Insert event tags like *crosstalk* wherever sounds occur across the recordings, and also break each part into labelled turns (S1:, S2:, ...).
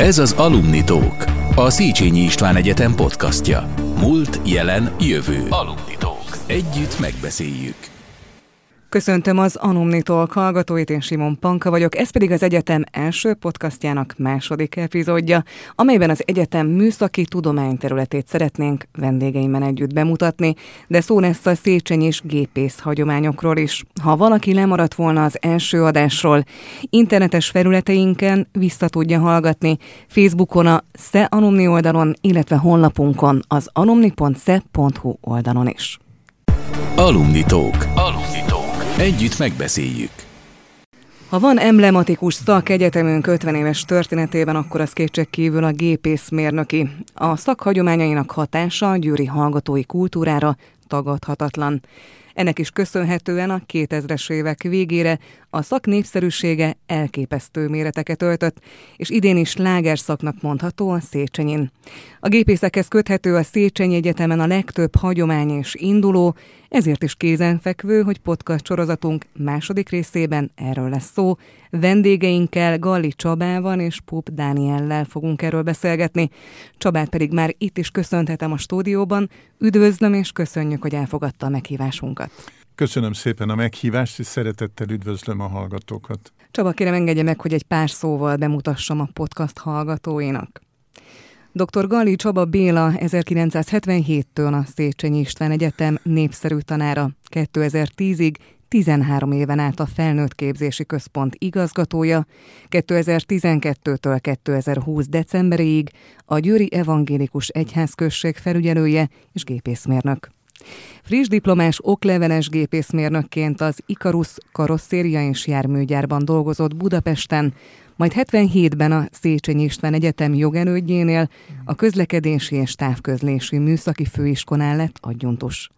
S1: Ez az Alumni Talk, a Széchenyi István Egyetem podcastja. Múlt, jelen, jövő. Alumni Talk. Együtt megbeszéljük.
S2: Köszöntöm az Anumnitól hallgatóit, én Simon Panka vagyok, ez pedig az egyetem első podcastjának második epizódja, amelyben az egyetem műszaki tudományterületét szeretnénk vendégeimmel együtt bemutatni, de szó lesz a Széchenyi és gépész hagyományokról is. Ha valaki lemaradt volna az első adásról, internetes felületeinken vissza tudja hallgatni, Facebookon a SZE Anumni oldalon, illetve honlapunkon az alumni.se.hu oldalon is.
S1: Alumni Talk. Alumni Talk. Együtt megbeszéljük.
S2: Ha van emblematikus szak egyetemünk 50 éves történetében, akkor az kétség kívül a gépészmérnöki. A szak hagyományainak hatása a győri hallgatói kultúrára tagadhatatlan. Ennek is köszönhetően a 2000-es évek végére a szak népszerűsége elképesztő méreteket öltött, és idén is lágerszaknak mondható a Széchenyin. A gépészekhez köthető a Széchenyi Egyetemen a legtöbb hagyomány és induló, ezért is kézenfekvő, hogy podcast sorozatunk második részében erről lesz szó. Vendégeinkkel Galli Csabával és Pop Dániellel fogunk erről beszélgetni. Csabát pedig már itt is köszönhetem a stúdióban. Üdvözlöm és köszönjük, hogy elfogadta a meghívásunkat.
S3: Köszönöm szépen a meghívást, és szeretettel üdvözlöm a hallgatókat.
S2: Csaba, kérem engedje meg, hogy egy pár szóval bemutassam a podcast hallgatóinak. Dr. Galli Csaba Béla 1977-től a Széchenyi István Egyetem népszerű tanára, 2010-ig 13 éven át a Felnőtt Képzési Központ igazgatója, 2012-től 2020 decemberéig a Győri Evangélikus Egyházközség felügyelője és gépészmérnök. Friss diplomás okleveles gépészmérnökként az Ikarus karosszéria és járműgyárban dolgozott Budapesten, majd 77-ben a Széchenyi István Egyetem jogelődjénél a közlekedési és távközlési műszaki főiskolán lett adjuntus.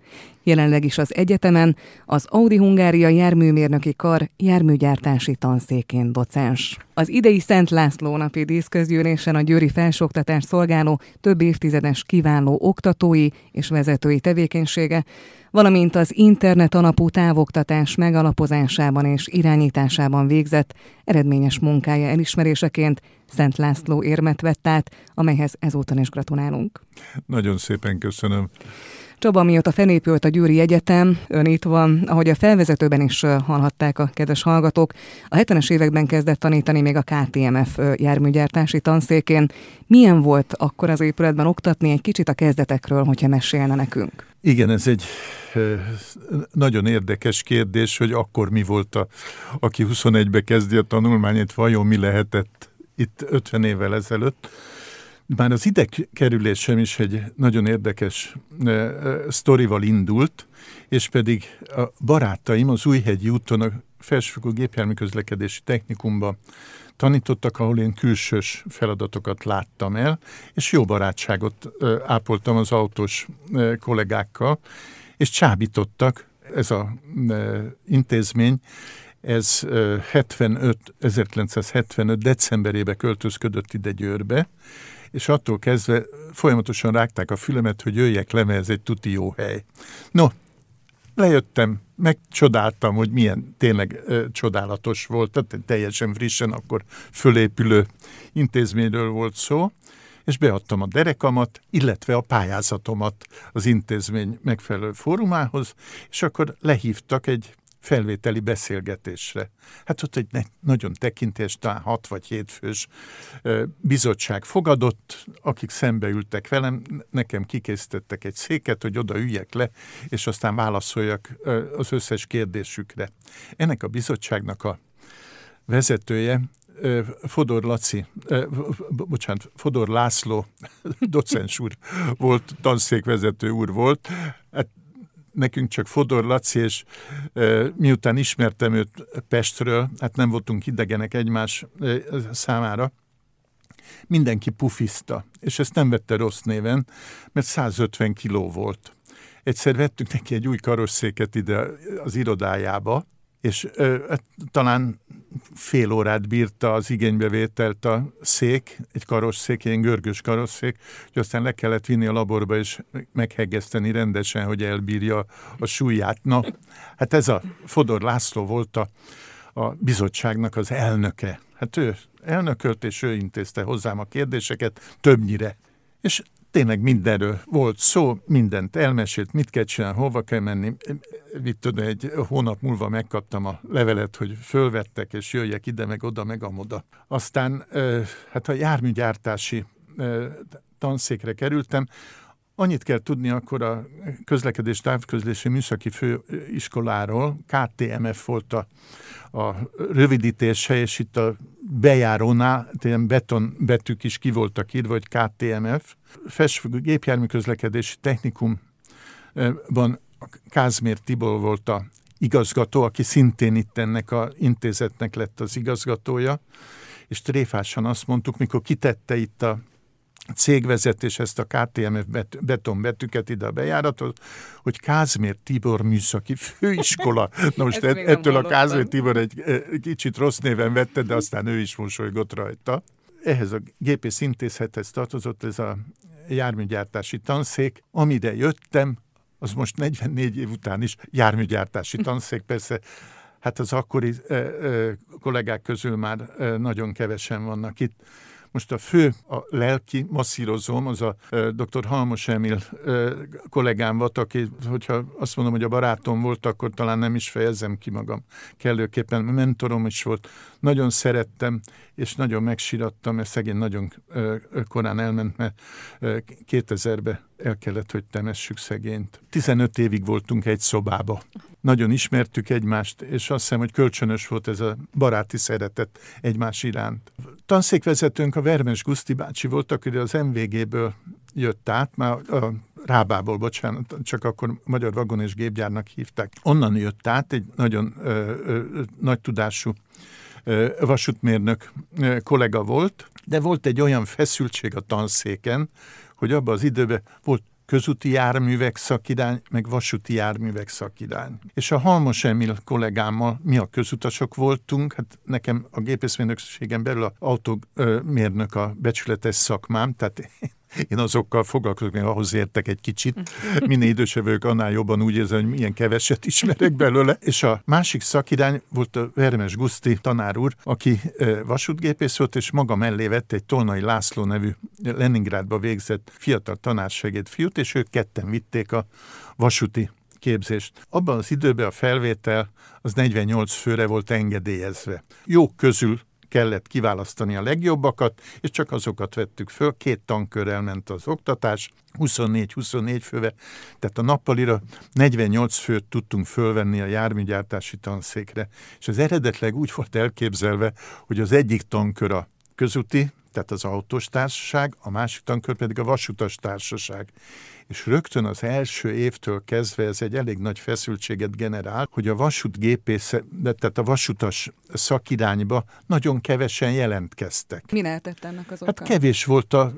S2: Jelenleg is az egyetemen az Audi Hungária járműmérnöki kar járműgyártási tanszékén docens. Az idei Szent László napi díszközgyűlésen a győri felsőoktatás szolgáló több évtizedes kiváló oktatói és vezetői tevékenysége, valamint az internet alapú távoktatás megalapozásában és irányításában végzett eredményes munkája elismeréseként Szent László érmet vett át, amelyhez ezúton is gratulálunk.
S3: Nagyon szépen köszönöm.
S2: Csaba, mióta felépült a Győri Egyetem, ön itt van, ahogy a felvezetőben is hallhatták a kedves hallgatók, a 70-es években kezdett tanítani még a KTMF járműgyártási tanszékén. Milyen volt akkor az épületben oktatni egy kicsit a kezdetekről, hogyha mesélne nekünk?
S3: Igen, ez egy nagyon érdekes kérdés, hogy akkor mi volt, a, aki 21-be kezdi a tanulmányét, vajon mi lehetett itt 50 évvel ezelőtt. Már az ide kerülésem is egy nagyon érdekes uh, sztorival indult, és pedig a barátaim az Újhegyi úton a felsőfokú gépjármű technikumba tanítottak, ahol én külsős feladatokat láttam el, és jó barátságot uh, ápoltam az autós uh, kollégákkal, és csábítottak ez a uh, intézmény, ez 75, 1975 decemberébe költözködött ide Győrbe, és attól kezdve folyamatosan rágták a fülemet, hogy jöjjek le, mert ez egy tuti jó hely. No, lejöttem, megcsodáltam, hogy milyen tényleg ö, csodálatos volt, tehát teljesen frissen akkor fölépülő intézményről volt szó, és beadtam a derekamat, illetve a pályázatomat az intézmény megfelelő fórumához, és akkor lehívtak egy felvételi beszélgetésre. Hát ott egy nagyon tekintés, talán hat vagy hét fős bizottság fogadott, akik szembe ültek velem, nekem kikészítettek egy széket, hogy oda üljek le, és aztán válaszoljak az összes kérdésükre. Ennek a bizottságnak a vezetője Fodor Laci, bocsánat, Fodor László *laughs* docens úr volt, tanszékvezető úr volt. Hát nekünk csak Fodor Laci, és miután ismertem őt Pestről, hát nem voltunk idegenek egymás számára, mindenki pufiszta, és ezt nem vette rossz néven, mert 150 kiló volt. Egyszer vettünk neki egy új karosszéket ide az irodájába, és ö, talán fél órát bírta az igénybevételt a szék, egy karosszék, ilyen görgős karosszék, hogy aztán le kellett vinni a laborba és meghegeszteni rendesen, hogy elbírja a súlyát. Na, hát ez a Fodor László volt a, a bizottságnak az elnöke. Hát ő elnökölt, és ő intézte hozzám a kérdéseket, többnyire. És tényleg mindenről volt szó, mindent elmesélt, mit kell csinálni, hova kell menni. Mit tudom, egy hónap múlva megkaptam a levelet, hogy fölvettek, és jöjjek ide, meg oda, meg amoda. Aztán hát a járműgyártási tanszékre kerültem, Annyit kell tudni akkor a közlekedés távközlési műszaki főiskoláról, KTMF volt a, a rövidítése, és itt a bejárónál ilyen beton betűk is ki voltak írva, hogy KTMF. Festő gépjármű közlekedési technikumban Kázmér Tibor volt a igazgató, aki szintén itt ennek a intézetnek lett az igazgatója, és tréfásan azt mondtuk, mikor kitette itt a cégvezetés ezt a KTMF bet, betonbetűket ide a bejárathoz, hogy Kázmér Tibor műszaki főiskola. *laughs* Na most et, ettől a Kázmér Tibor egy, egy kicsit rossz néven vette, de aztán ő is mosolygott rajta. Ehhez a gépész intézhethez tartozott ez a járműgyártási tanszék. Amire jöttem, az most 44 év után is járműgyártási *laughs* tanszék, persze hát az akkori ö, ö, kollégák közül már ö, nagyon kevesen vannak itt. Most a fő, a lelki masszírozóm, az a dr. Halmos Emil kollégám volt, aki, hogyha azt mondom, hogy a barátom volt, akkor talán nem is fejezem ki magam kellőképpen. Mentorom is volt. Nagyon szerettem, és nagyon megsirattam, mert szegény nagyon korán elment, mert 2000-ben el kellett, hogy temessük szegényt. 15 évig voltunk egy szobába. Nagyon ismertük egymást, és azt hiszem, hogy kölcsönös volt ez a baráti szeretet egymás iránt. Tanszékvezetőnk a Vermes Guszti bácsi volt, aki az MVG-ből jött át, már a Rábából, bocsánat, csak akkor Magyar Vagon és Gépgyárnak hívták. Onnan jött át egy nagyon ö, ö, nagy tudású vasútmérnök kollega volt, de volt egy olyan feszültség a tanszéken, hogy abban az időben volt közúti járművek szakirány, meg vasúti járművek szakirány. És a Halmos Emil kollégámmal mi a közutasok voltunk, hát nekem a gépészmérnökségen belül a autómérnök a becsületes szakmám, tehát én azokkal foglalkozok, mert ahhoz értek egy kicsit. *laughs* Minél idősebb vagyok, annál jobban úgy érzem, hogy milyen keveset ismerek belőle. És a másik szakirány volt a Vermes Guszti tanár úr, aki vasútgépész volt, és maga mellé vett egy Tolnai László nevű Leningrádba végzett fiatal tanársegéd fiút, és ők ketten vitték a vasúti képzést. Abban az időben a felvétel az 48 főre volt engedélyezve. Jók közül kellett kiválasztani a legjobbakat, és csak azokat vettük föl. Két tankörrel ment az oktatás, 24-24 fővel, tehát a nappalira 48 főt tudtunk fölvenni a járműgyártási tanszékre, és az eredetleg úgy volt elképzelve, hogy az egyik tankör a közúti, tehát az autós társaság, a másik tankör pedig a vasutas társaság és rögtön az első évtől kezdve ez egy elég nagy feszültséget generál, hogy a vasútgépész, tehát a vasutas szakirányba nagyon kevesen jelentkeztek.
S2: Mi lehetett ennek az
S3: oka? Hát kevés volt a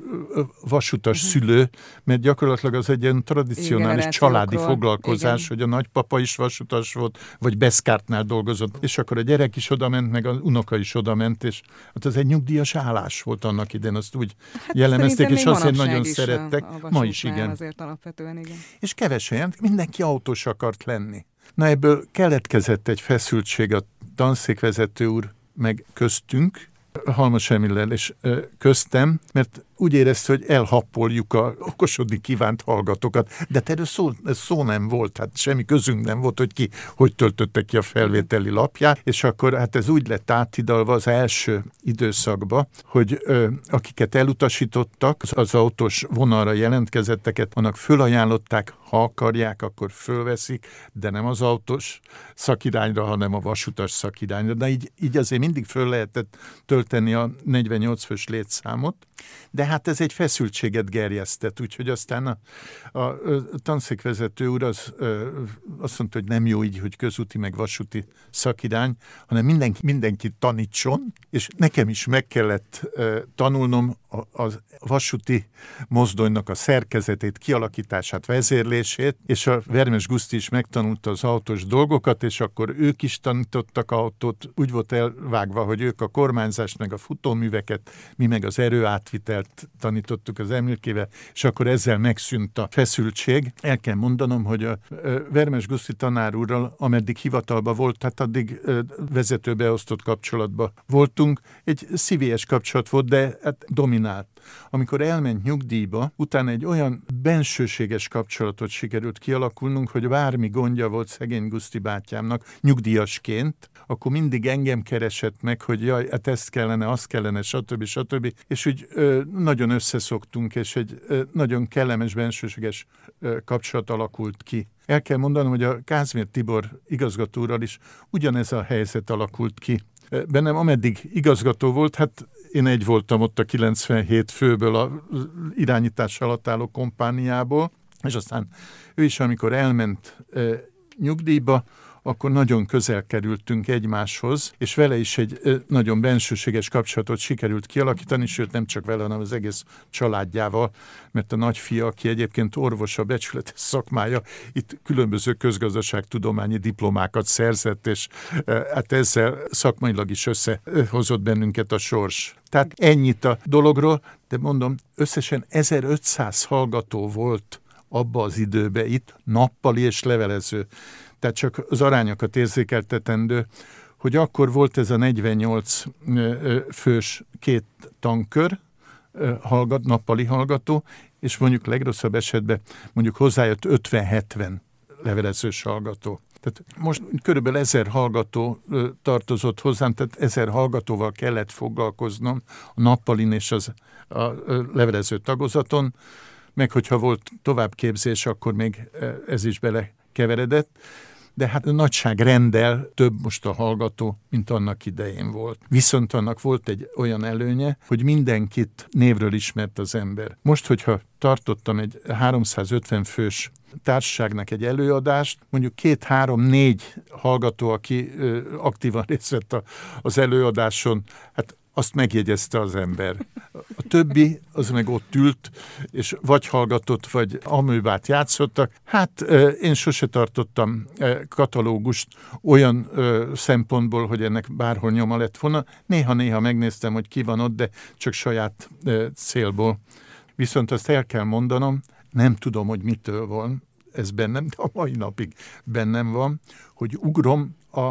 S3: vasutas uh-huh. szülő, mert gyakorlatilag az egy ilyen tradicionális családi foglalkozás, Igen. hogy a nagypapa is vasutas volt, vagy Beszkártnál dolgozott, és akkor a gyerek is odament, meg az unoka is odament, és hát ez egy nyugdíjas állás volt annak idén, azt úgy hát jellemezték, és azért nagyon szerettek. Ma is igen. Azért
S2: alapvetően, igen.
S3: És kevesen, mindenki autós akart lenni. Na ebből keletkezett egy feszültség a tanszékvezető úr meg köztünk, Halmas Emillel és köztem, mert úgy érezte, hogy elhappoljuk a okosodni kívánt hallgatókat, de hát erről szó, szó nem volt, hát semmi közünk nem volt, hogy ki hogy töltötte ki a felvételi lapját, és akkor hát ez úgy lett átidalva az első időszakba, hogy ö, akiket elutasítottak, az autós vonalra jelentkezetteket, annak fölajánlották, ha akarják, akkor fölveszik, de nem az autós szakirányra, hanem a vasutas szakirányra. De így, így azért mindig föl lehetett tölteni a 48 fős létszámot, de hát ez egy feszültséget gerjesztett, úgyhogy aztán a, a, a tanszékvezető úr az, azt mondta, hogy nem jó így, hogy közúti meg vasúti szakirány, hanem mindenki, mindenki tanítson, és nekem is meg kellett tanulnom a, a vasúti mozdonynak a szerkezetét, kialakítását, vezérlését, és a Vermes Guszti is megtanulta az autós dolgokat, és akkor ők is tanítottak autót, úgy volt elvágva, hogy ők a kormányzást, meg a futóműveket, mi meg az erőátvitelt tanítottuk az Emilkével, és akkor ezzel megszűnt a feszültség. El kell mondanom, hogy a Vermes Guszti tanár úrral, ameddig hivatalba volt, tehát addig vezetőbeosztott kapcsolatban voltunk. Egy szívélyes kapcsolat volt, de hát dominált. Amikor elment nyugdíjba, utána egy olyan bensőséges kapcsolatot sikerült kialakulnunk, hogy bármi gondja volt szegény Guszti bátyámnak nyugdíjasként, akkor mindig engem keresett meg, hogy jaj, hát ezt kellene, azt kellene, stb. stb. És úgy ö, nagyon összeszoktunk, és egy ö, nagyon kellemes bensőséges ö, kapcsolat alakult ki. El kell mondanom, hogy a Kázmér Tibor igazgatóral is ugyanez a helyzet alakult ki. Bennem ameddig igazgató volt, hát én egy voltam ott a 97 főből a irányítás alatt álló kompániából, és aztán ő is, amikor elment e, nyugdíjba, akkor nagyon közel kerültünk egymáshoz, és vele is egy nagyon bensőséges kapcsolatot sikerült kialakítani, sőt nem csak vele, hanem az egész családjával, mert a nagyfia, aki egyébként orvos a becsületes szakmája, itt különböző közgazdaságtudományi diplomákat szerzett, és hát ezzel szakmailag is összehozott bennünket a sors. Tehát ennyit a dologról, de mondom, összesen 1500 hallgató volt abba az időbe itt, nappali és levelező tehát csak az arányokat érzékeltetendő, hogy akkor volt ez a 48 fős két tankör, hallgat, nappali hallgató, és mondjuk legrosszabb esetben mondjuk hozzájött 50-70 levelezős hallgató. Tehát most körülbelül ezer hallgató tartozott hozzám, tehát ezer hallgatóval kellett foglalkoznom a nappalin és az, a levelező tagozaton, meg hogyha volt továbbképzés, akkor még ez is belekeveredett de hát nagyságrendel több most a hallgató, mint annak idején volt. Viszont annak volt egy olyan előnye, hogy mindenkit névről ismert az ember. Most, hogyha tartottam egy 350 fős társaságnak egy előadást, mondjuk két-három-négy hallgató, aki ö, aktívan részt vett a, az előadáson, hát azt megjegyezte az ember. A többi az meg ott ült, és vagy hallgatott, vagy amőbát játszottak. Hát én sose tartottam katalógust olyan szempontból, hogy ennek bárhol nyoma lett volna. Néha-néha megnéztem, hogy ki van ott, de csak saját célból. Viszont azt el kell mondanom, nem tudom, hogy mitől van, ez bennem, de a mai napig bennem van, hogy ugrom a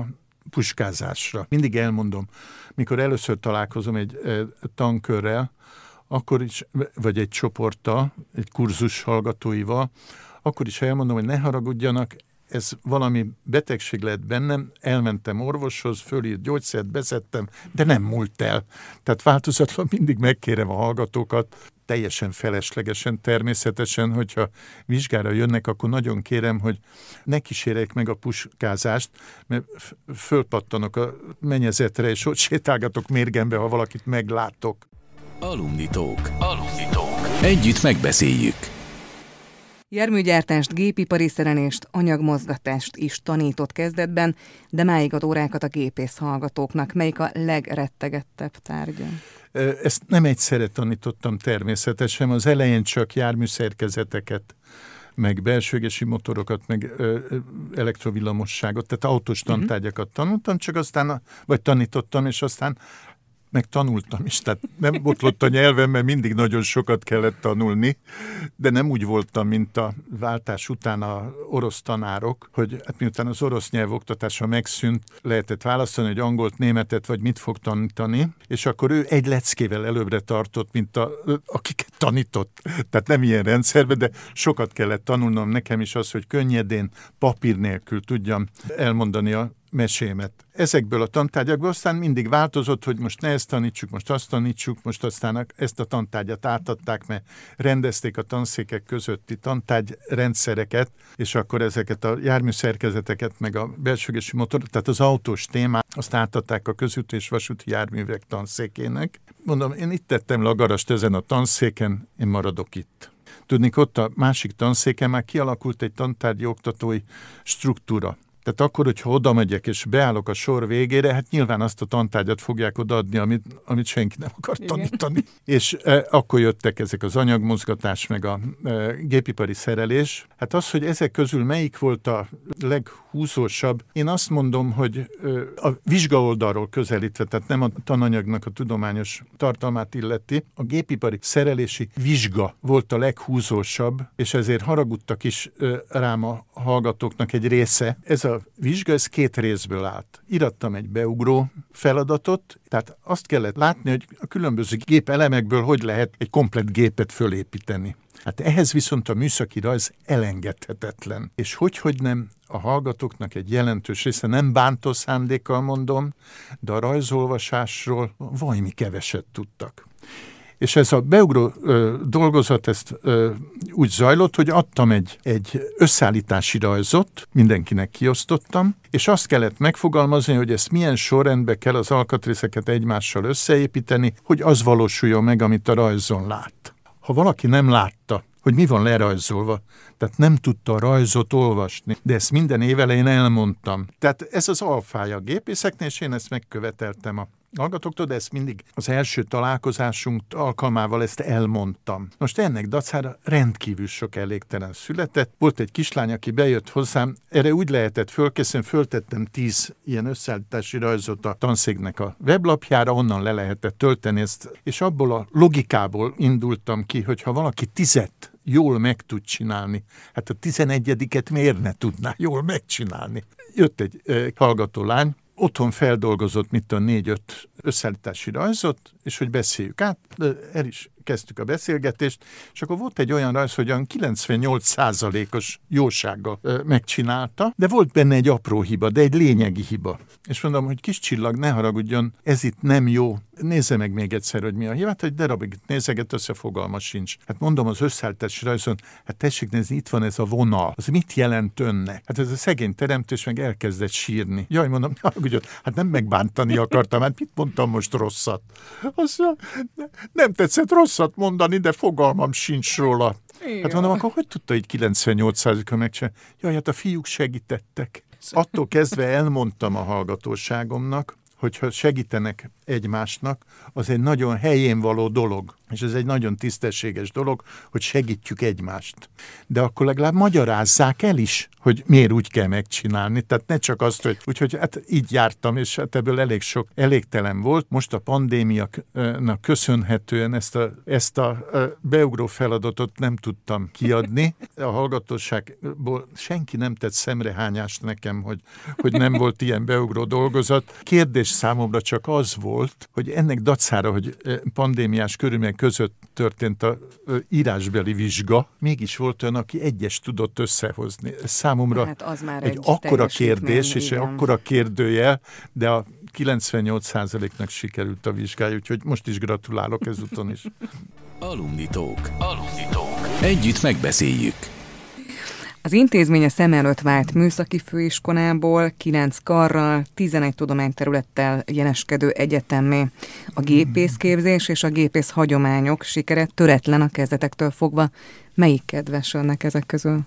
S3: puskázásra. Mindig elmondom, mikor először találkozom egy tankörrel, akkor is, vagy egy csoporttal, egy kurzus hallgatóival, akkor is elmondom, hogy ne haragudjanak, ez valami betegség lett bennem, elmentem orvoshoz, fölírt gyógyszert, beszedtem, de nem múlt el. Tehát változatlan *laughs* mindig megkérem a hallgatókat, teljesen feleslegesen, természetesen, hogyha vizsgára jönnek, akkor nagyon kérem, hogy ne kísérjék meg a puskázást, mert fölpattanok a mennyezetre, és ott sétálgatok mérgembe, ha valakit meglátok.
S1: Alumnitók. Alumnitók. Együtt megbeszéljük.
S2: Járműgyártást, gépipari szerelést, anyagmozgatást is tanított kezdetben, de máig ad órákat a gépész hallgatóknak. Melyik a legrettegettebb tárgya?
S3: Ezt nem egyszerre tanítottam természetesen, az elején csak járműszerkezeteket, meg belsőgesi motorokat, meg ö, elektrovillamosságot, tehát autós mhm. tantárgyakat tanultam, csak aztán, vagy tanítottam, és aztán meg tanultam is, tehát nem botlott a nyelvem, mert mindig nagyon sokat kellett tanulni, de nem úgy voltam, mint a váltás után a orosz tanárok, hogy hát miután az orosz nyelv oktatása megszűnt, lehetett választani, hogy angolt, németet vagy mit fog tanítani, és akkor ő egy leckével előbbre tartott, mint a, akiket tanított. Tehát nem ilyen rendszerben, de sokat kellett tanulnom nekem is az, hogy könnyedén, papír nélkül tudjam elmondani a mesémet. Ezekből a tantárgyakból aztán mindig változott, hogy most ne ezt tanítsuk, most azt tanítsuk, most aztán ezt a tantárgyat átadták, mert rendezték a tanszékek közötti tantárgyrendszereket, és akkor ezeket a járműszerkezeteket, meg a belsőgési motor, tehát az autós témát, azt átadták a közúti és vasúti járművek tanszékének. Mondom, én itt tettem le a garast ezen a tanszéken, én maradok itt. Tudnék, ott a másik tanszéken már kialakult egy tantárgyi oktatói struktúra Tehát akkor, hogyha oda megyek és beállok a sor végére, hát nyilván azt a tantárgyat fogják odaadni, amit, amit senki nem akar Igen. tanítani. És e, akkor jöttek ezek az anyagmozgatás, meg a e, gépipari szerelés. Hát az, hogy ezek közül melyik volt a leghúzósabb, én azt mondom, hogy e, a vizsgaoldalról közelítve, tehát nem a tananyagnak a tudományos tartalmát illeti, a gépipari szerelési vizsga volt a leghúzósabb, és ezért haragudtak is e, rám a hallgatóknak egy része. Ez a vizsga, ez két részből állt. Irattam egy beugró feladatot, tehát azt kellett látni, hogy a különböző gépelemekből hogy lehet egy komplet gépet fölépíteni. Hát ehhez viszont a műszaki rajz elengedhetetlen. És hogy, hogy nem, a hallgatóknak egy jelentős része, nem bántó szándékkal mondom, de a rajzolvasásról valami keveset tudtak. És ez a beugró ö, dolgozat ezt ö, úgy zajlott, hogy adtam egy, egy összeállítási rajzot, mindenkinek kiosztottam, és azt kellett megfogalmazni, hogy ezt milyen sorrendbe kell az alkatrészeket egymással összeépíteni, hogy az valósuljon meg, amit a rajzon lát. Ha valaki nem látta, hogy mi van lerajzolva, tehát nem tudta a rajzot olvasni, de ezt minden évelején elmondtam. Tehát ez az alfája a gépészeknél, és én ezt megköveteltem a hallgatóktól, de ezt mindig az első találkozásunk alkalmával ezt elmondtam. Most ennek dacára rendkívül sok elégtelen született. Volt egy kislány, aki bejött hozzám, erre úgy lehetett fölkészülni, föltettem tíz ilyen összeállítási rajzot a tanszéknek a weblapjára, onnan le lehetett tölteni ezt, és abból a logikából indultam ki, hogy ha valaki tizet jól meg tud csinálni. Hát a tizenegyediket miért ne tudná jól megcsinálni? Jött egy e, hallgató lány, otthon feldolgozott, mit a négy-öt összeállítási rajzot, és hogy beszéljük át, el is kezdtük a beszélgetést, és akkor volt egy olyan rajz, hogy olyan 98%-os jósággal megcsinálta, de volt benne egy apró hiba, de egy lényegi hiba. És mondom, hogy kis csillag, ne haragudjon, ez itt nem jó. Nézze meg még egyszer, hogy mi a hiba. Hát egy darabig nézeget, összefogalma sincs. Hát mondom az összeállítási rajzon, hát tessék nézni, itt van ez a vonal. Az mit jelent önne? Hát ez a szegény teremtés meg elkezdett sírni. Jaj, mondom, haragudjon, hát nem megbántani akartam, hát mit mondtam most rosszat? Azt nem tetszett rossz rosszat mondani, de fogalmam sincs róla. Igen. Hát mondom, akkor hogy tudta így 98%-a megcsinálni? Jaj, hát a fiúk segítettek. Attól kezdve elmondtam a hallgatóságomnak, hogyha segítenek egymásnak, az egy nagyon helyén való dolog, és ez egy nagyon tisztességes dolog, hogy segítjük egymást. De akkor legalább magyarázzák el is, hogy miért úgy kell megcsinálni. Tehát ne csak azt, hogy úgyhogy hát így jártam, és hát ebből elég sok elégtelen volt. Most a pandémiának köszönhetően ezt a, ezt a beugró feladatot nem tudtam kiadni. A hallgatóságból senki nem tett szemrehányást nekem, hogy, hogy nem volt ilyen beugró dolgozat. Kérdés számomra csak az volt, hogy ennek dacára, hogy pandémiás körülmények között történt a írásbeli vizsga, mégis volt olyan, aki egyes tudott összehozni. Számomra hát az már egy, egy akkora kérdés, és egy akkora kérdője, de a 98%-nak sikerült a vizsgája, úgyhogy most is gratulálok ezúton is.
S1: Alumnitók. Alumnitók. Együtt megbeszéljük.
S2: Az intézmény a szem előtt vált műszaki főiskolából, kilenc karral, 11 tudományterülettel jeleskedő egyetemmé. A gépészképzés és a gépész hagyományok sikere töretlen a kezdetektől fogva. Melyik kedves önnek ezek közül?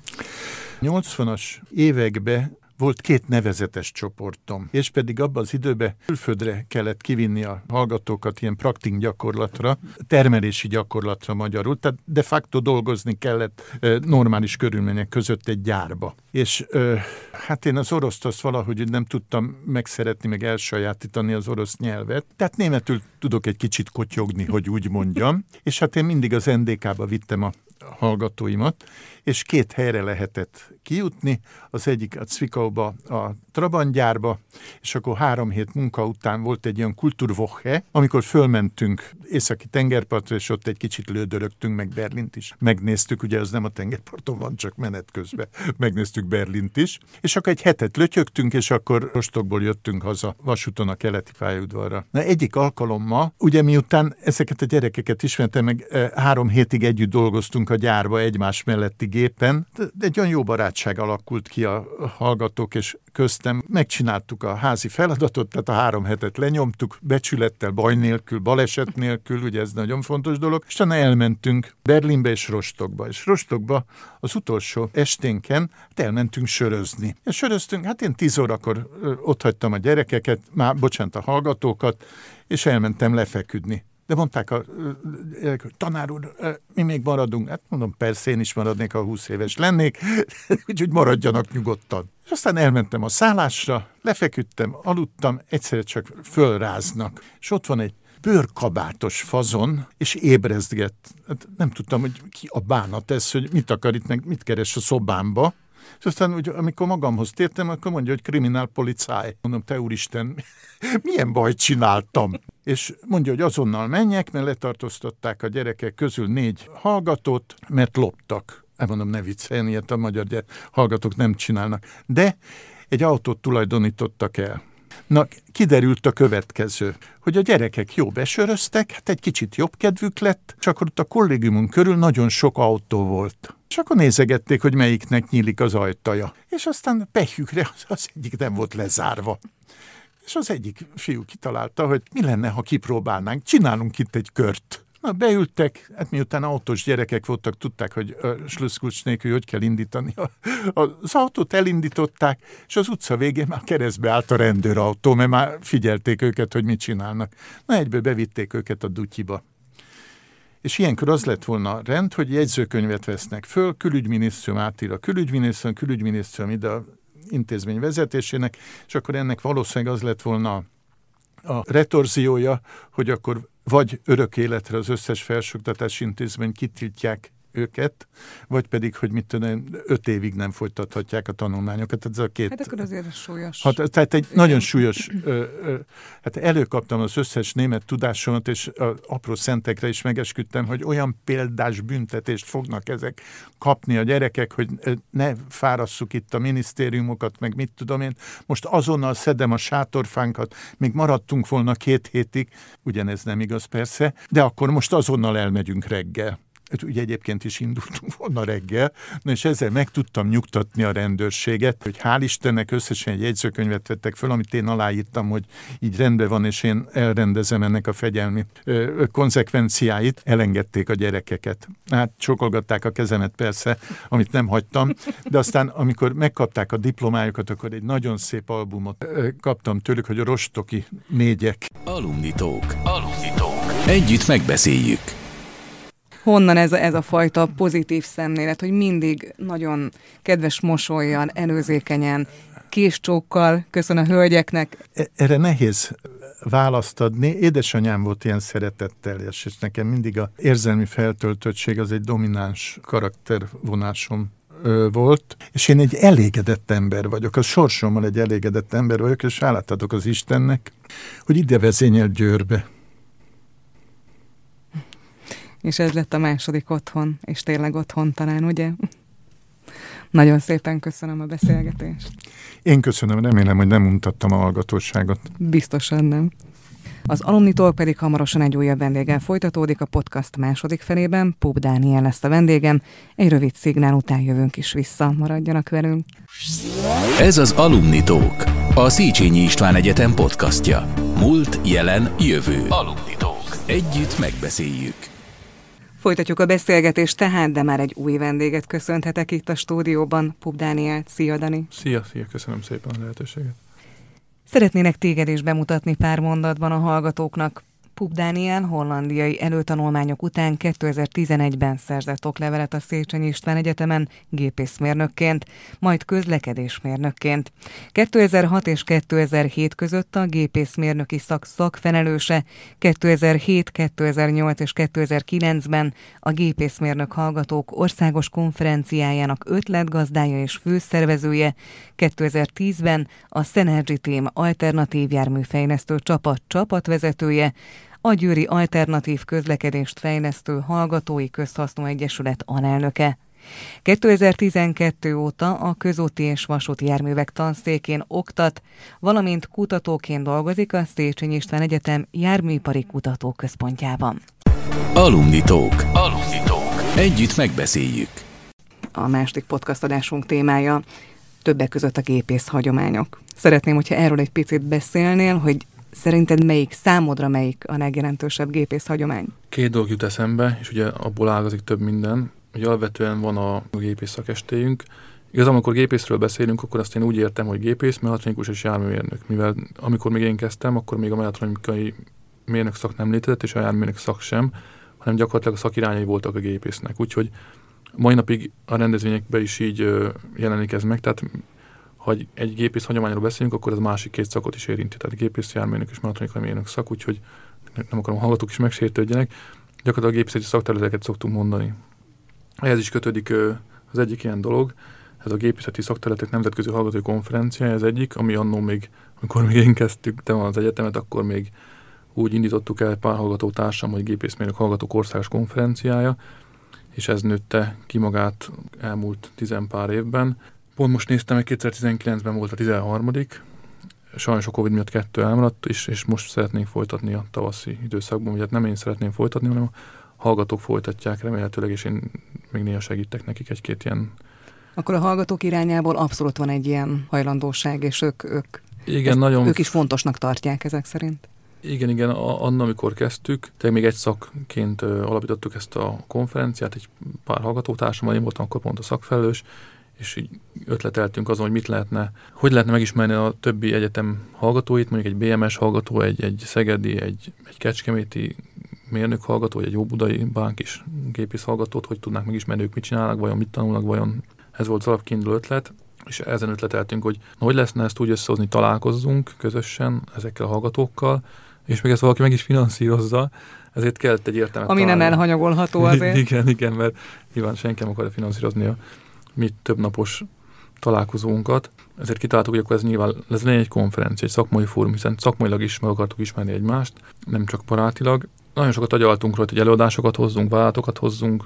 S3: 80-as években volt két nevezetes csoportom, és pedig abban az időben külföldre kellett kivinni a hallgatókat ilyen praktik gyakorlatra, termelési gyakorlatra magyarul, tehát de facto dolgozni kellett normális körülmények között egy gyárba. És hát én az oroszt azt valahogy nem tudtam megszeretni, meg elsajátítani az orosz nyelvet, tehát németül tudok egy kicsit kotyogni, hogy úgy mondjam, és hát én mindig az NDK-ba vittem a hallgatóimat, és két helyre lehetett kijutni, az egyik a Cvikauba, a Trabant gyárba, és akkor három hét munka után volt egy ilyen kulturwoche, amikor fölmentünk északi tengerpartra, és ott egy kicsit lődörögtünk, meg Berlint is. Megnéztük, ugye az nem a tengerparton van, csak menet közben. Megnéztük Berlint is, és akkor egy hetet lötyögtünk, és akkor rostokból jöttünk haza vasúton a keleti pályaudvarra. Na egyik alkalommal, ugye miután ezeket a gyerekeket ismertem, meg e, három hétig együtt dolgoztunk a gyárba egymás melletti gépen. Egy olyan jó barátság alakult ki a hallgatók és köztem. Megcsináltuk a házi feladatot, tehát a három hetet lenyomtuk, becsülettel, baj nélkül, baleset nélkül, ugye ez nagyon fontos dolog. És utána elmentünk Berlinbe és Rostokba. És Rostokba az utolsó esténken hát elmentünk sörözni. És söröztünk, hát én tíz órakor ott hagytam a gyerekeket, már bocsánat, a hallgatókat, és elmentem lefeküdni. De mondták a tanár úr, mi még maradunk. Hát mondom, persze én is maradnék, ha 20 éves lennék, *laughs* úgyhogy maradjanak nyugodtan. És aztán elmentem a szállásra, lefeküdtem, aludtam, egyszerre csak fölráznak. És ott van egy bőrkabátos fazon, és ébrezgett. Hát nem tudtam, hogy ki a bánat ez, hogy mit akar itt, meg mit keres a szobámba. És aztán, úgy, amikor magamhoz tértem, akkor mondja, hogy kriminál. Mondom, te úristen, *laughs* milyen bajt csináltam? És mondja, hogy azonnal menjek, mert letartóztatták a gyerekek közül négy hallgatót, mert loptak. Nem mondom, ne vicceljen, ilyet a magyar gyere, hallgatók nem csinálnak. De egy autót tulajdonítottak el. Na, kiderült a következő, hogy a gyerekek jó besöröztek, hát egy kicsit jobb kedvük lett, csak ott a kollégiumunk körül nagyon sok autó volt. És akkor nézegették, hogy melyiknek nyílik az ajtaja. És aztán pehjükre az, egyik nem volt lezárva. És az egyik fiú kitalálta, hogy mi lenne, ha kipróbálnánk, csinálunk itt egy kört. Na, beültek, hát miután autós gyerekek voltak, tudták, hogy a sluszkulcs nélkül hogy kell indítani. Az autót elindították, és az utca végén már keresztbe állt a rendőrautó, mert már figyelték őket, hogy mit csinálnak. Na, egyből bevitték őket a dutyiba. És ilyenkor az lett volna rend, hogy jegyzőkönyvet vesznek föl, külügyminisztérium átír a külügyminisztérium, külügyminisztérium ide a intézmény vezetésének, és akkor ennek valószínűleg az lett volna a retorziója, hogy akkor vagy örök életre az összes felsőoktatási intézmény kitiltják őket, vagy pedig, hogy mit tudom, öt évig nem folytathatják a tanulmányokat. Ez a két...
S2: Hát akkor azért súlyos.
S3: Hát, tehát egy Igen. nagyon súlyos, ö, ö, hát előkaptam az összes német tudásomat, és a apró szentekre is megesküdtem, hogy olyan példás büntetést fognak ezek kapni a gyerekek, hogy ne fárasszuk itt a minisztériumokat, meg mit tudom én. Most azonnal szedem a sátorfánkat, még maradtunk volna két hétig, ugyanez nem igaz persze, de akkor most azonnal elmegyünk reggel. Ugye egyébként is indultunk volna reggel, na és ezzel meg tudtam nyugtatni a rendőrséget, hogy hál' Istennek összesen egy jegyzőkönyvet vettek föl, amit én aláírtam, hogy így rendben van, és én elrendezem ennek a fegyelmi ö, konzekvenciáit, elengedték a gyerekeket. Hát csokolgatták a kezemet persze, amit nem hagytam, de aztán amikor megkapták a diplomájukat, akkor egy nagyon szép albumot kaptam tőlük, hogy a rostoki négyek.
S1: Alumnitók. Alumnitók. Együtt megbeszéljük
S2: honnan ez a, ez a fajta pozitív szemlélet, hogy mindig nagyon kedves mosolyjal, előzékenyen, késcsókkal köszön a hölgyeknek.
S3: E, erre nehéz választ adni. Édesanyám volt ilyen szeretettel, és nekem mindig a érzelmi feltöltöttség az egy domináns karaktervonásom volt, és én egy elégedett ember vagyok, a sorsommal egy elégedett ember vagyok, és hálát adok az Istennek, hogy ide vezényel Győrbe
S2: és ez lett a második otthon, és tényleg otthon talán, ugye? Nagyon szépen köszönöm a beszélgetést.
S3: Én köszönöm, remélem, hogy nem mutattam a hallgatóságot.
S2: Biztosan nem. Az alumnitól pedig hamarosan egy újabb vendéggel folytatódik a podcast második felében. Púp Dániel lesz a vendégem. Egy rövid szignál után jövünk is vissza. Maradjanak velünk.
S1: Ez az Alumnitók, a Széchenyi István Egyetem podcastja. Múlt, jelen, jövő. Alumnitók. Együtt megbeszéljük.
S2: Folytatjuk a beszélgetést tehát, de már egy új vendéget köszönhetek itt a stúdióban. Pub Dániel, szia Dani!
S4: Szia, szia, köszönöm szépen a lehetőséget!
S2: Szeretnének téged is bemutatni pár mondatban a hallgatóknak. Pup Dániel hollandiai előtanulmányok után 2011-ben szerzett oklevelet a Széchenyi István Egyetemen gépészmérnökként, majd közlekedésmérnökként. 2006 és 2007 között a gépészmérnöki szak szakfenelőse, 2007, 2008 és 2009-ben a gépészmérnök hallgatók országos konferenciájának ötletgazdája és főszervezője, 2010-ben a Synergy Team alternatív járműfejlesztő csapat csapatvezetője, a Győri Alternatív Közlekedést Fejlesztő Hallgatói Közhasznú Egyesület alelnöke. 2012 óta a közúti és vasúti járművek tanszékén oktat, valamint kutatóként dolgozik a Széchenyi István Egyetem járműipari kutatóközpontjában.
S1: Alumnitók. Alumnitók. Együtt megbeszéljük.
S2: A második podcast adásunk témája többek között a gépész hagyományok. Szeretném, hogyha erről egy picit beszélnél, hogy szerinted melyik, számodra melyik a legjelentősebb gépész hagyomány?
S4: Két dolog jut eszembe, és ugye abból ágazik több minden. Ugye alapvetően van a gépész szakestéjünk. Igazából, amikor gépészről beszélünk, akkor azt én úgy értem, hogy gépész, mechatronikus és járműmérnök. Mivel amikor még én kezdtem, akkor még a mechatronikai mérnök szak nem létezett, és a járműmérnök szak sem, hanem gyakorlatilag a szakirányai voltak a gépésznek. Úgyhogy mai napig a rendezvényekben is így jelenik ez meg, tehát ha egy gépész hagyományról beszélünk, akkor ez másik két szakot is érinti, tehát gépész, járműnök és mechatronikai mérnök szak, úgyhogy nem akarom hallgatók is megsértődjenek. Gyakorlatilag gépészeti szakterületeket szoktunk mondani. Ehhez is kötődik az egyik ilyen dolog, ez a gépészeti szakterületek nemzetközi hallgatói konferenciája, ez egyik, ami annó még, amikor még én kezdtük te az egyetemet, akkor még úgy indítottuk el pár hallgató társam, hogy gépészmérnök hallgatók országos konferenciája, és ez nőtte ki magát elmúlt tizen pár évben. Pont most néztem, hogy 2019-ben volt a 13 sajnos a Covid miatt kettő elmaradt, és, és most szeretnénk folytatni a tavaszi időszakban, ugye hát nem én szeretném folytatni, hanem a hallgatók folytatják remélhetőleg, és én még néha segítek nekik egy-két ilyen
S2: akkor a hallgatók irányából abszolút van egy ilyen hajlandóság, és ők, ők,
S4: igen, nagyon...
S2: ők is fontosnak tartják ezek szerint.
S4: Igen, igen, annak, amikor kezdtük, tehát még egy szakként alapítottuk ezt a konferenciát, egy pár hallgatótársammal, én voltam akkor pont a szakfelelős, és így ötleteltünk azon, hogy mit lehetne, hogy lehetne megismerni a többi egyetem hallgatóit, mondjuk egy BMS hallgató, egy, egy szegedi, egy, egy kecskeméti mérnök hallgató, vagy egy óbudai bánk is gépész hallgatót, hogy tudnák megismerni, ők mit csinálnak, vajon mit tanulnak, vajon ez volt az alapkiinduló ötlet, és ezen ötleteltünk, hogy na, hogy lehetne ezt úgy összehozni, találkozzunk közösen ezekkel a hallgatókkal, és még ezt valaki meg is finanszírozza, ezért kellett egy értelmet
S2: Ami találni. nem elhanyagolható *laughs* azért.
S4: igen, igen, mert nyilván senki nem akarja finanszírozni a mi több napos találkozónkat. Ezért kitaláltuk, hogy akkor ez nyilván ez legyen egy konferencia, egy szakmai fórum, hiszen szakmailag is meg akartuk ismerni egymást, nem csak barátilag. Nagyon sokat agyaltunk róla, hogy előadásokat hozzunk, vállalatokat hozzunk,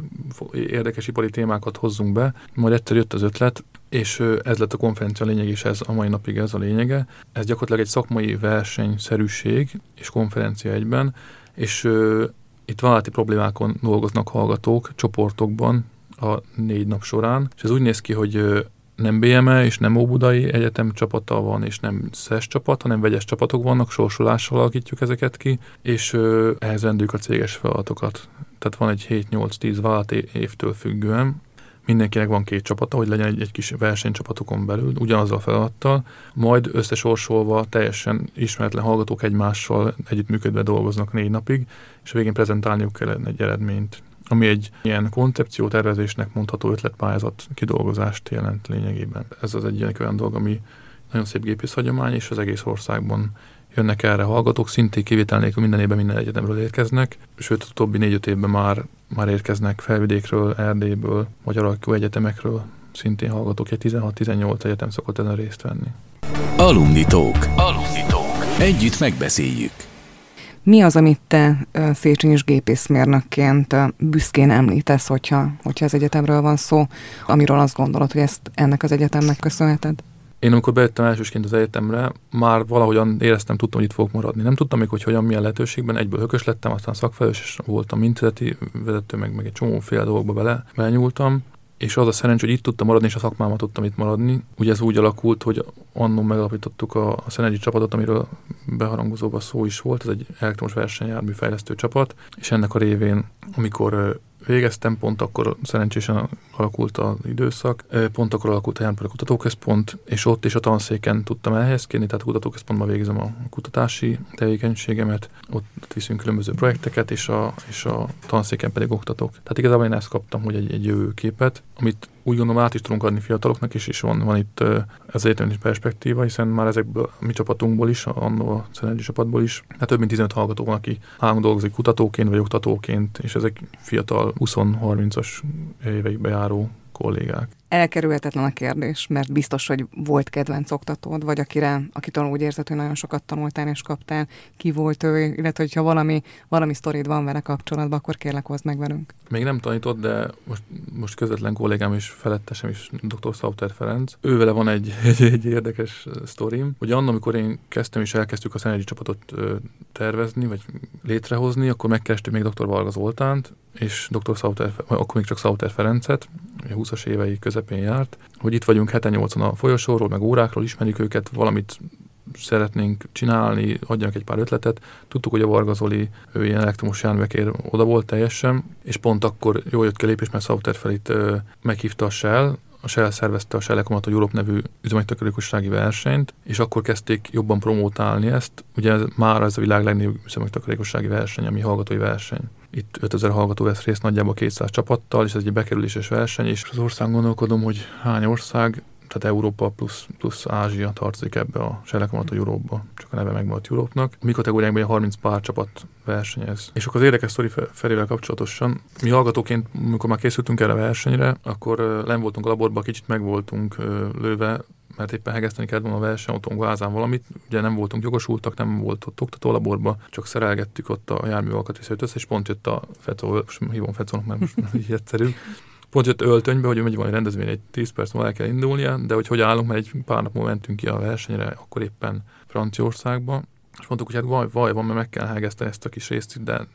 S4: érdekes ipari témákat hozzunk be. Majd egyszer jött az ötlet, és ez lett a konferencia lényeg, és ez a mai napig ez a lényege. Ez gyakorlatilag egy szakmai versenyszerűség és konferencia egyben, és itt vállalati problémákon dolgoznak hallgatók csoportokban a négy nap során, és ez úgy néz ki, hogy nem BME és nem Óbudai Egyetem csapata van, és nem SZES csapat, hanem vegyes csapatok vannak, sorsolással alakítjuk ezeket ki, és ö, ehhez rendőjük a céges feladatokat. Tehát van egy 7-8-10 vállalat évtől függően, mindenkinek van két csapata, hogy legyen egy, egy kis versenycsapatokon belül, ugyanazzal a feladattal, majd összesorsolva teljesen ismeretlen hallgatók egymással együttműködve dolgoznak négy napig, és végén prezentálniuk kell egy eredményt ami egy ilyen koncepciótervezésnek mondható ötletpályázat kidolgozást jelent lényegében. Ez az egyik olyan dolog, ami nagyon szép gépész hagyomány, és az egész országban jönnek erre hallgatók, szintén kivétel nélkül minden évben minden egyetemről érkeznek, sőt, a utóbbi négy-öt évben már, már érkeznek felvidékről, Erdélyből, Magyar Alkó Egyetemekről, szintén hallgatók, egy 16-18 egyetem szokott ezen részt venni.
S1: Alumni Talk. Alumni Talk. Együtt megbeszéljük.
S2: Mi az, amit te Széchenyi és gépészmérnökként büszkén említesz, hogyha, hogyha az egyetemről van szó, amiről azt gondolod, hogy ezt ennek az egyetemnek köszönheted?
S4: Én amikor bejöttem elsősként az egyetemre, már valahogyan éreztem, tudtam, hogy itt fogok maradni. Nem tudtam még, hogy hogyan, milyen lehetőségben. Egyből hökös lettem, aztán szakfelelős, voltam mintázati vezető, meg, meg egy csomó fél dolgokba bele, belenyúltam és az a szerencs, hogy itt tudtam maradni, és a szakmámat tudtam itt maradni. Ugye ez úgy alakult, hogy annól megalapítottuk a, a Szenergy csapatot, amiről beharangozóban szó is volt, ez egy elektromos versenyjármű fejlesztő csapat, és ennek a révén, amikor végeztem, pont akkor szerencsésen alakult az időszak, pont akkor alakult a Járművek Kutatóközpont, és ott is a tanszéken tudtam elhelyezkedni, tehát a kutatóközpontban végzem a kutatási tevékenységemet, ott viszünk különböző projekteket, és a, és a tanszéken pedig oktatok. Tehát igazából én ezt kaptam, hogy egy, egy jövőképet, amit úgy gondolom át is tudunk adni fiataloknak is, és van, van itt ez egyetlen perspektíva, hiszen már ezekből a mi csapatunkból is, annó a Szenergy csapatból is, hát több mint 15 hallgató van, aki állandó dolgozik kutatóként vagy oktatóként, és ezek fiatal 20-30-as éveikbe járó kollégák.
S2: Elkerülhetetlen a kérdés, mert biztos, hogy volt kedvenc oktatód, vagy akire, akitől úgy érzed, hogy nagyon sokat tanultál és kaptál, ki volt ő, illetve hogyha valami, valami sztorid van vele kapcsolatban, akkor kérlek hozd meg velünk.
S4: Még nem tanított, de most, most közvetlen kollégám és felettesem is, dr. Sauter Ferenc. Ővele van egy, *laughs* egy, egy érdekes sztorim, hogy annak, amikor én kezdtem és elkezdtük a Szenergy csapatot tervezni, vagy létrehozni, akkor megkerestük még dr. Varga Zoltánt, és dr. Sauter, akkor még csak Sauter Ferencet, 20-as évei közepén járt, hogy itt vagyunk 7-8-an a folyosóról, meg órákról, ismerjük őket, valamit szeretnénk csinálni, adjanak egy pár ötletet. Tudtuk, hogy a Varga ő ilyen elektromos járművekért oda volt teljesen, és pont akkor jól jött ki a lépés, mert Sauter felét meghívta a Shell, a Shell szervezte a Shell Ecomat a Europe nevű üzemanyagtakarékossági versenyt, és akkor kezdték jobban promótálni ezt. Ugye ez már ez a világ legnagyobb üzemanyagtakarékossági verseny, ami hallgatói verseny. Itt 5000 hallgató vesz részt nagyjából 200 csapattal, és ez egy bekerüléses verseny, és az ország gondolkodom, hogy hány ország, tehát Európa plusz, plusz Ázsia tartozik ebbe a Selekomat Európa, csak a neve megmaradt Európnak. Mi kategóriákban 30 pár csapat versenyez. És akkor az érdekes sztori felével kapcsolatosan, mi hallgatóként, amikor már készültünk erre a versenyre, akkor nem voltunk a laborban, kicsit meg voltunk lőve, mert éppen hegeszteni kellett volna a versenyautónk vázán valamit. Ugye nem voltunk jogosultak, nem volt ott oktatólaborba, csak szerelgettük ott a járművalkat össze, és pont jött a most hívom Fecónak, mert most így egyszerű, pont jött öltönybe, hogy megy valami rendezvény, egy 10 perc múlva el kell indulnia, de hogy hogy állunk, mert egy pár nap múlva mentünk ki a versenyre, akkor éppen Franciaországba, és mondtuk, hogy hát vaj, vaj van, mert meg kell hegeszteni ezt a kis részt, de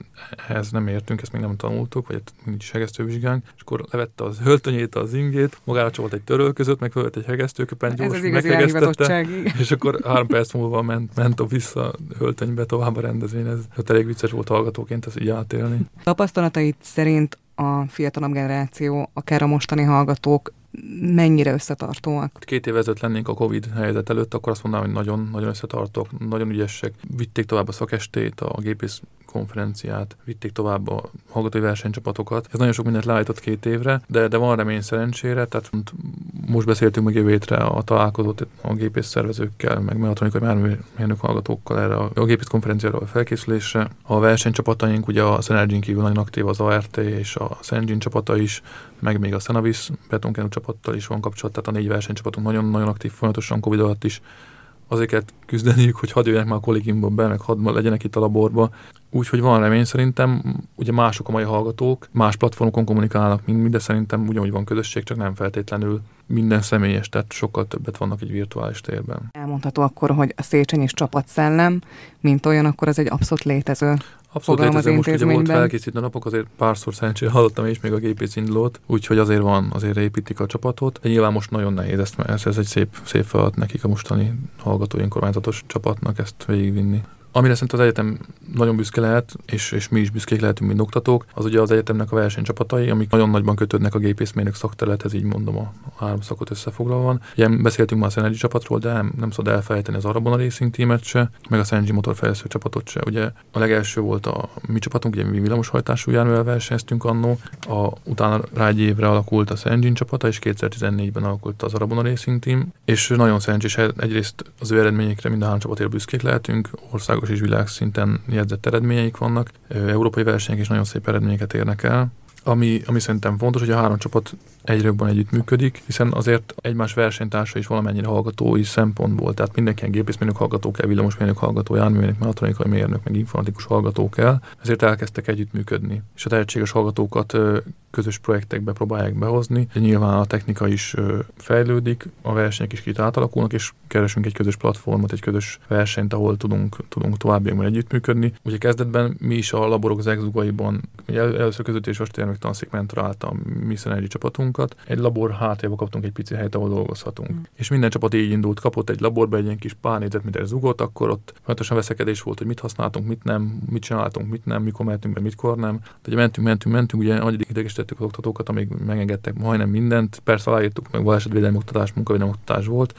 S4: ehhez nem értünk, ezt még nem tanultuk, vagy hát nincs is hegesztővizsgánk, és akkor levette az öltönyét, az ingét, magára csavolt egy törölközött, meg fölött egy hegesztőköpen, gyors, meghegesztette, *laughs* és akkor három perc múlva ment, ment a vissza öltönybe tovább a rendezvény. Ez hát elég vicces volt hallgatóként ezt így átélni.
S2: Tapasztalatait szerint a fiatalabb generáció, akár a mostani hallgatók mennyire összetartóak?
S4: Két év ezelőtt lennénk a Covid helyzet előtt, akkor azt mondanám, hogy nagyon, nagyon összetartók, nagyon ügyesek. Vitték tovább a szakestét, a gépész konferenciát, vitték tovább a hallgatói versenycsapatokat. Ez nagyon sok mindent leállított két évre, de, de van remény szerencsére, tehát most beszéltünk meg jövő hétre a találkozót a gépész szervezőkkel, meg mechatronikai mérnök hallgatókkal erre a, a gépész konferenciára a felkészülésre. A versenycsapataink, ugye a Synergy kívül nagyon aktív az ART és a Synergy csapata is, meg még a Senavis betonkenú csapattal is van kapcsolat, tehát a négy versenycsapatunk nagyon-nagyon aktív, folyamatosan Covid alatt is azért küzdeniük, hogy hadd jöjjenek már a kollégiumba be, meg hadd legyenek itt a laborba. Úgyhogy van remény szerintem, ugye mások a mai hallgatók, más platformokon kommunikálnak, mint mi, de szerintem ugyanúgy van közösség, csak nem feltétlenül minden személyes, tehát sokkal többet vannak egy virtuális térben.
S2: Elmondható akkor, hogy a Széchenyi csapatszellem, mint olyan, akkor ez egy abszolút létező
S4: Abszolút létező, most ugye volt felkészítő napok, azért párszor szerencsére hallottam is még a gépész indulót, úgyhogy azért van, azért építik a csapatot. De nyilván most nagyon nehéz ezt, mert ez egy szép, szép feladat nekik a mostani hallgató önkormányzatos csapatnak ezt végigvinni. Amire szerintem az egyetem nagyon büszke lehet, és, és mi is büszkék lehetünk, mint oktatók, az ugye az egyetemnek a versenycsapatai, amik nagyon nagyban kötődnek a gépészmérnök szakterülethez, így mondom a, három szakot összefoglalva van. Ugye beszéltünk már a Synergy csapatról, de nem, nem szabad elfelejteni az Arabona Racing teamet se, meg a Synergy motorfejlesztő csapatot se. Ugye a legelső volt a mi csapatunk, ugye mi villamoshajtású járművel versenyeztünk annó, a, utána rá egy évre alakult a Synergy csapata, és 2014-ben alakult az Arabona Racing team, és nagyon szerencsés egyrészt az ő eredményekre mind a három csapatért büszkék lehetünk, ország országos és világszinten jegyzett eredményeik vannak. Európai versenyek is nagyon szép eredményeket érnek el. Ami, ami szerintem fontos, hogy a három csapat egyre jobban együttműködik, hiszen azért egymás versenytársa is valamennyire hallgatói szempontból, tehát mindenki gépészmérnök hallgató kell, villamosmérnök hallgató, járműmérnök, mechatronikai mérnök, meg informatikus hallgató kell, ezért elkezdtek együttműködni. És a tehetséges hallgatókat közös projektekbe próbálják behozni. Nyilván a technika is fejlődik, a versenyek is itt átalakulnak, és keresünk egy közös platformot, egy közös versenyt, ahol tudunk, tudunk továbbiakban együttműködni. Ugye kezdetben mi is a laborok zegzugaiban, el, először között és tanszék mentorálta a Mission egy csapatunkat. Egy labor hátjába kaptunk egy pici helyet, ahol dolgozhatunk. Mm. És minden csapat így indult, kapott egy laborba egy ilyen kis pár négyzetméter zugot, akkor ott folyamatosan veszekedés volt, hogy mit használtunk, mit nem, mit csináltunk, mit nem, mikor mentünk be, mitkor nem. De ugye mentünk, mentünk, mentünk, ugye idegesítettük az oktatókat, amíg megengedtek majdnem mindent. Persze aláírtuk, meg balesetvédelmi oktatás, munkavédelmi oktatás volt,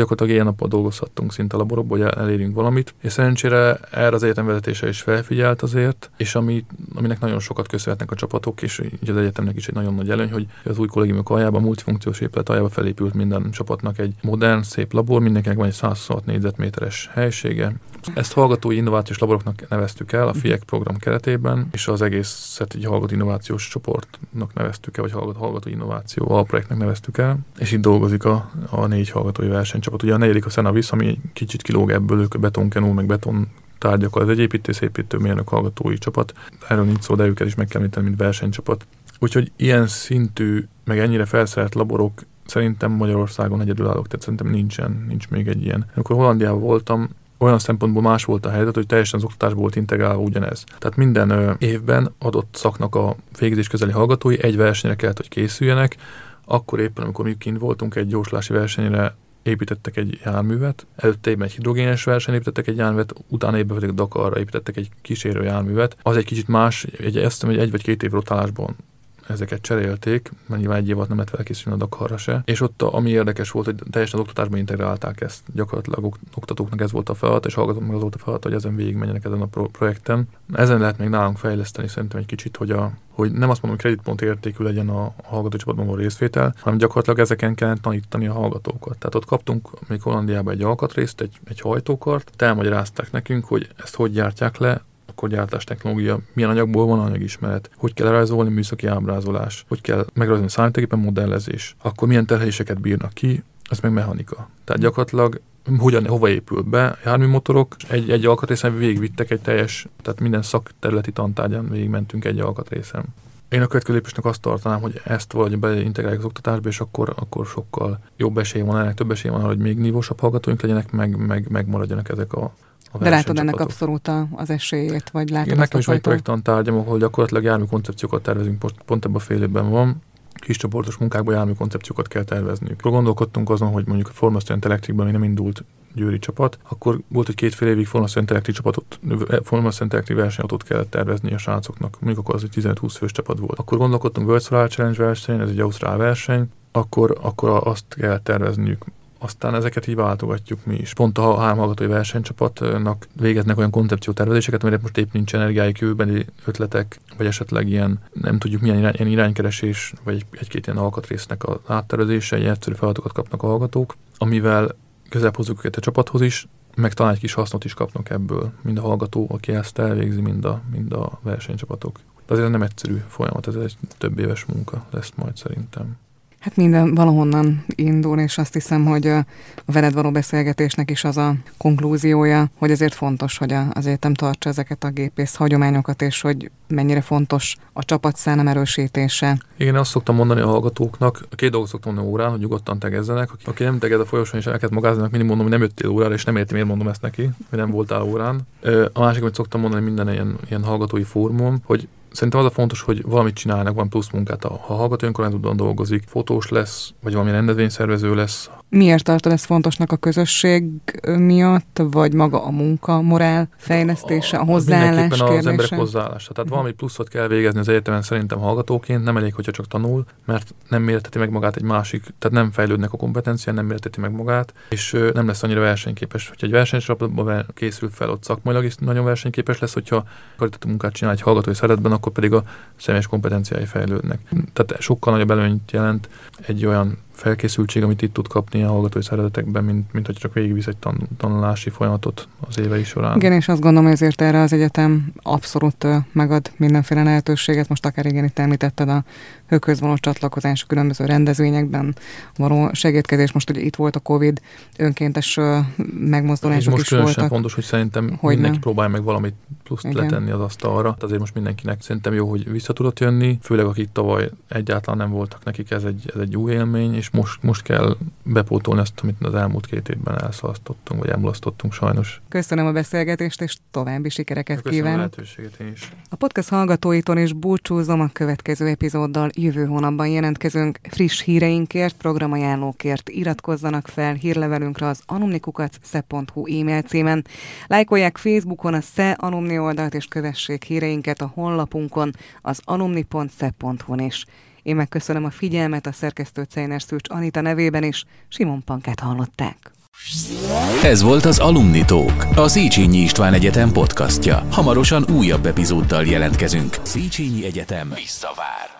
S4: gyakorlatilag ilyen nappal dolgozhattunk szinte a laborokban, hogy elérjünk valamit. És szerencsére erre az egyetem vezetése is felfigyelt azért, és ami, aminek nagyon sokat köszönhetnek a csapatok, és ugye az egyetemnek is egy nagyon nagy előny, hogy az új kollégiumok aljában, multifunkciós épület aljában felépült minden csapatnak egy modern, szép labor, mindenkinek van egy 126 négyzetméteres helysége. Ezt hallgatói innovációs laboroknak neveztük el a FIEK program keretében, és az egészet egy hallgató innovációs csoportnak neveztük el, vagy hallgató, hallgató innováció alprojektnek neveztük el, és itt dolgozik a, a négy hallgatói versenycsapat. Ugye a negyedik a Senavis, ami egy kicsit kilóg ebből, ők a betonkenú, meg beton tárgyakkal. Ez egy építész építő mérnök hallgatói csapat. Erről nincs szó, de őket is meg kell említeni, mint versenycsapat. Úgyhogy ilyen szintű, meg ennyire felszerelt laborok szerintem Magyarországon egyedülállók, tehát szerintem nincsen, nincs még egy ilyen. Amikor Hollandiában voltam, olyan szempontból más volt a helyzet, hogy teljesen az oktatásból volt integrálva ugyanez. Tehát minden évben adott szaknak a végzés közeli hallgatói egy versenyre kellett, hogy készüljenek, akkor éppen, amikor mi kint voltunk egy gyorslási versenyre, építettek egy járművet, előtte évben egy hidrogénes verseny építettek egy járművet, utána évben pedig Dakarra építettek egy kísérő járművet. Az egy kicsit más, egy, ezt hogy egy vagy két év rotálásban ezeket cserélték, mert nyilván egy év alatt nem lehet felkészülni a Dakarra se. És ott ami érdekes volt, hogy teljesen az oktatásban integrálták ezt. Gyakorlatilag oktatóknak ez volt a feladat, és hallgatóknak az volt a feladat, hogy ezen végigmenjenek ezen a pro- projekten. Ezen lehet még nálunk fejleszteni szerintem egy kicsit, hogy, a, hogy nem azt mondom, hogy kreditpont értékű legyen a, a hallgató csapatban való részvétel, hanem gyakorlatilag ezeken kellene tanítani a hallgatókat. Tehát ott kaptunk még Hollandiában egy alkatrészt, egy, egy hajtókart, elmagyarázták nekünk, hogy ezt hogy gyártják le, akkor gyártás technológia, milyen anyagból van anyagismeret, hogy kell rajzolni műszaki ábrázolás, hogy kell megrajzolni számítógépen modellezés, akkor milyen terheléseket bírnak ki, az meg mechanika. Tehát gyakorlatilag hogyan, hova épül be járműmotorok, egy, egy alkatrészen végigvittek egy teljes, tehát minden szakterületi tantárgyan végigmentünk egy alkatrészen. Én a következő lépésnek azt tartanám, hogy ezt valahogy beintegráljuk az oktatásba, és akkor, akkor sokkal jobb esély van, ennek több esély van arra, hogy még nívósabb hallgatóink legyenek, meg, meg, meg maradjanak ezek a
S2: De látod ennek abszolút az esélyét, vagy látod
S4: Igen, nekem is
S2: egy
S4: projektantárgyam, ahol gyakorlatilag jármű koncepciókat tervezünk, most pont ebben a fél évben van, kis csoportos munkákban jármű koncepciókat kell tervezniük. Gondolkodtunk azon, hogy mondjuk a Formasztőn Electricben még nem indult győri csapat, akkor volt, hogy két-fél évig Formasztőn Electric csapatot, Formasztőn Electric versenyautót kellett tervezni a srácoknak, mondjuk akkor az egy 15-20 fős csapat volt. Akkor gondolkodtunk World Solar Challenge verseny, ez egy ausztrál verseny, akkor, akkor azt kell tervezniük aztán ezeket így váltogatjuk mi is. Pont a három hallgatói versenycsapatnak végeznek olyan koncepciótervezéseket, amire most épp nincs energiájuk, jövőbeni ötletek, vagy esetleg ilyen, nem tudjuk milyen irány, ilyen iránykeresés, vagy egy-két ilyen alkatrésznek az áttervezése, ilyen egyszerű feladatokat kapnak a hallgatók, amivel közelebb hozzuk őket a csapathoz is, meg talán egy kis hasznot is kapnak ebből, mind a hallgató, aki ezt elvégzi, mind a, mind a versenycsapatok. De azért nem egyszerű folyamat, ez egy több éves munka lesz majd szerintem.
S2: Hát minden valahonnan indul, és azt hiszem, hogy a veled való beszélgetésnek is az a konklúziója, hogy ezért fontos, hogy az egyetem tartsa ezeket a gépész hagyományokat, és hogy mennyire fontos a csapat szánam erősítése.
S4: Igen, azt szoktam mondani a hallgatóknak, a két dolgot szoktam mondani órán, hogy nyugodtan tegezzenek. Aki, aki nem teged a folyosón és elkezd magáznak, mindig mondom, hogy nem jöttél órára, és nem érti, miért mondom ezt neki, hogy nem voltál órán. A másik, amit szoktam mondani minden ilyen, ilyen hallgatói fórumon, hogy Szerintem az a fontos, hogy valamit csinálnak, van plusz munkát. Ha hallgató önkormányzatban dolgozik, fotós lesz, vagy valami rendezvényszervező lesz.
S2: Miért tartod ezt fontosnak a közösség miatt, vagy maga a munka, morál fejlesztése, a, hozzáállás kérdése?
S4: az emberek hozzáállása. Tehát valami pluszot kell végezni az egyetemen szerintem hallgatóként, nem elég, hogyha csak tanul, mert nem mérteti meg magát egy másik, tehát nem fejlődnek a kompetencián, nem mérteti meg magát, és nem lesz annyira versenyképes. Hogyha egy versenycsapatban készül fel, ott szakmailag is nagyon versenyképes lesz, hogyha karitatív munkát csinál egy hallgatói szeretben, akkor pedig a személyes kompetenciái fejlődnek. Tehát sokkal nagyobb előnyt jelent egy olyan felkészültség, amit itt tud kapni a hallgatói szeretetekben, mint, mint hogy csak végigvisz egy tan- tanulási folyamatot az évei során.
S2: Igen, és azt gondolom, hogy ezért erre az egyetem abszolút megad mindenféle lehetőséget. Most akár igen, itt említetted a hőkhöz való csatlakozás különböző rendezvényekben való segítkezés. Most ugye itt volt a Covid, önkéntes megmozdulások
S4: most
S2: is voltak.
S4: fontos, hogy szerintem hogy mindenki nem. próbálja meg valamit pluszt igen. letenni az asztalra. Azért most mindenkinek szerintem jó, hogy vissza tudott jönni, főleg akik tavaly egyáltalán nem voltak nekik, ez egy, ez egy új élmény, és most, most kell bepótolni ezt, amit az elmúlt két évben elszalasztottunk, vagy elmulasztottunk sajnos.
S2: Köszönöm a beszélgetést, és további sikereket
S4: Köszönöm
S2: kívánok.
S4: a is.
S2: A podcast hallgatóitól is búcsúzom a következő epizóddal. Jövő hónapban jelentkezünk friss híreinkért, programajánlókért. Iratkozzanak fel hírlevelünkre az anonikukat.sze.hu e-mail címen. Lájkolják Facebookon a SZE Anumni oldalt, és kövessék híreinket a honlapunkon, az anumni.sze.hu-n is. Én megköszönöm a figyelmet a szerkesztő Cejner Szűcs Anita nevében is, Simon Pankát hallották.
S1: Ez volt az Alumni Talk, a Széchenyi István Egyetem podcastja. Hamarosan újabb epizóddal jelentkezünk. Széchenyi Egyetem visszavár.